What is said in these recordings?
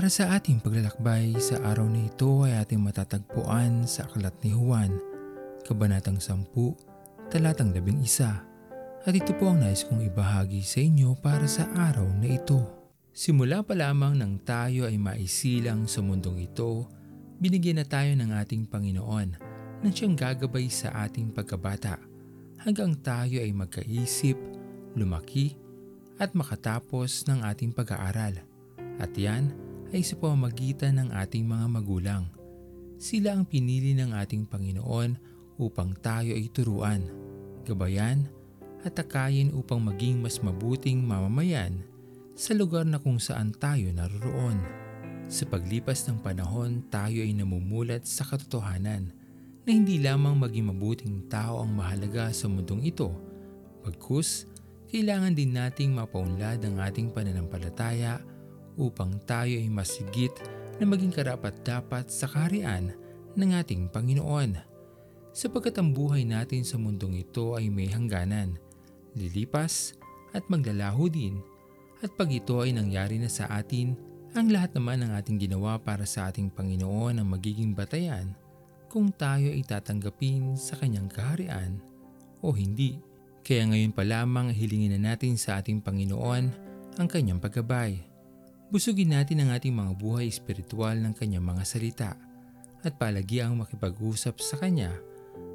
Para sa ating paglalakbay sa araw na ito ay ating matatagpuan sa Aklat ni Juan, Kabanatang 10, Talatang 11. At ito po ang nais kong ibahagi sa inyo para sa araw na ito. Simula pa lamang nang tayo ay maisilang sa mundong ito, binigyan na tayo ng ating Panginoon na siyang gagabay sa ating pagkabata hanggang tayo ay magkaisip, lumaki, at makatapos ng ating pag-aaral. At yan ay sa pamamagitan ng ating mga magulang. Sila ang pinili ng ating Panginoon upang tayo ay turuan, gabayan, at takayin upang maging mas mabuting mamamayan sa lugar na kung saan tayo naroroon. Sa paglipas ng panahon, tayo ay namumulat sa katotohanan na hindi lamang maging mabuting tao ang mahalaga sa mundong ito, bagkus kailangan din nating mapaunlad ang ating pananampalataya upang tayo ay masigit na maging karapat-dapat sa kaharian ng ating Panginoon. Sapagkat ang buhay natin sa mundong ito ay may hangganan, lilipas at maglalaho din at pag ito ay nangyari na sa atin, ang lahat naman ng ating ginawa para sa ating Panginoon ang magiging batayan kung tayo ay tatanggapin sa kanyang kaharian o hindi. Kaya ngayon pa lamang hilingin na natin sa ating Panginoon ang kanyang paggabay. Busugin natin ang ating mga buhay espiritual ng kanyang mga salita at palagi ang makipag-usap sa kanya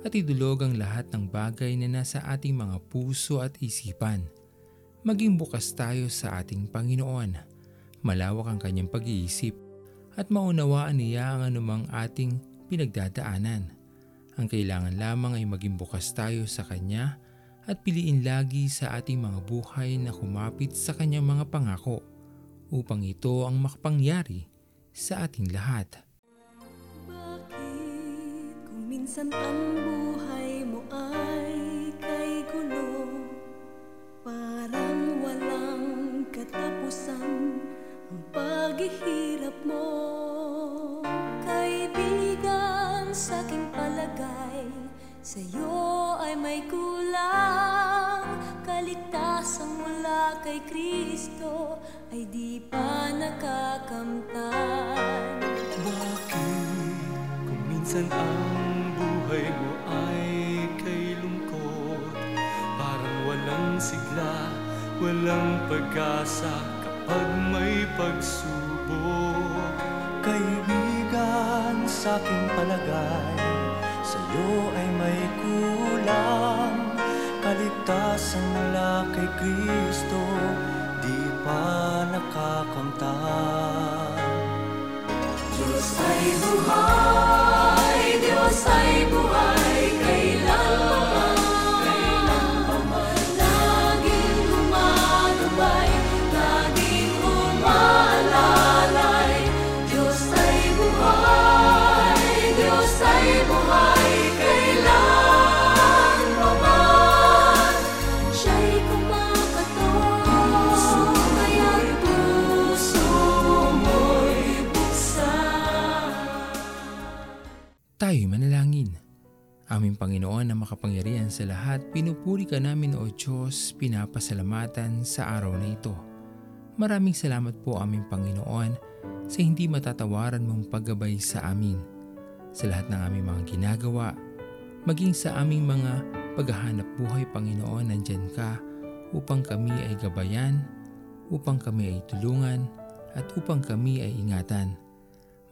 at idulog ang lahat ng bagay na nasa ating mga puso at isipan. Maging bukas tayo sa ating Panginoon. Malawak ang kanyang pag-iisip at maunawaan niya ang anumang ating pinagdadaanan. Ang kailangan lamang ay maging bukas tayo sa Kanya at piliin lagi sa ating mga buhay na kumapit sa kanyang mga pangako upang ito ang makapangyari sa ating lahat. Bakit kung minsan ang buhay mo ay kay gulo Parang walang katapusan ang paghihirap mo Kaibigan sa aking palagay Sa'yo ay may kulang Kaligtasan mula kay Kristo Ay di pa nakakamtan. Bakit? Kung minsan ang buhay mo ay kay lungkot Parang walang sigla, walang pag-asa kapag may pagsubok. Kaibigan sa aking palagay Sa'yo ay may kulang Kaligtasan mula kay Kristo Di pa nakakamtan. Diyos ay buhay, Tayo'y manalangin. Aming Panginoon na makapangyarihan sa lahat, pinupuri ka namin o Diyos, pinapasalamatan sa araw na ito. Maraming salamat po aming Panginoon sa hindi matatawaran mong paggabay sa amin. Sa lahat ng aming mga ginagawa, maging sa aming mga paghahanap buhay Panginoon, nandyan ka upang kami ay gabayan, upang kami ay tulungan, at upang kami ay ingatan.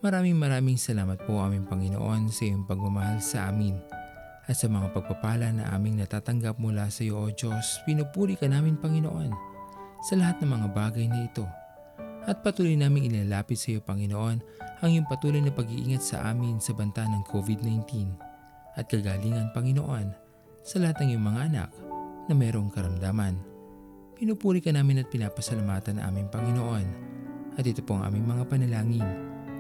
Maraming maraming salamat po aming Panginoon sa iyong pagmamahal sa amin at sa mga pagpapala na aming natatanggap mula sa iyo o Diyos. Pinupuri ka namin Panginoon sa lahat ng mga bagay na ito. At patuloy namin ilalapit sa iyo Panginoon ang iyong patuloy na pag-iingat sa amin sa banta ng COVID-19 at kagalingan Panginoon sa lahat ng iyong mga anak na mayroong karamdaman. Pinupuri ka namin at pinapasalamatan na aming Panginoon at ito po ang aming mga panalangin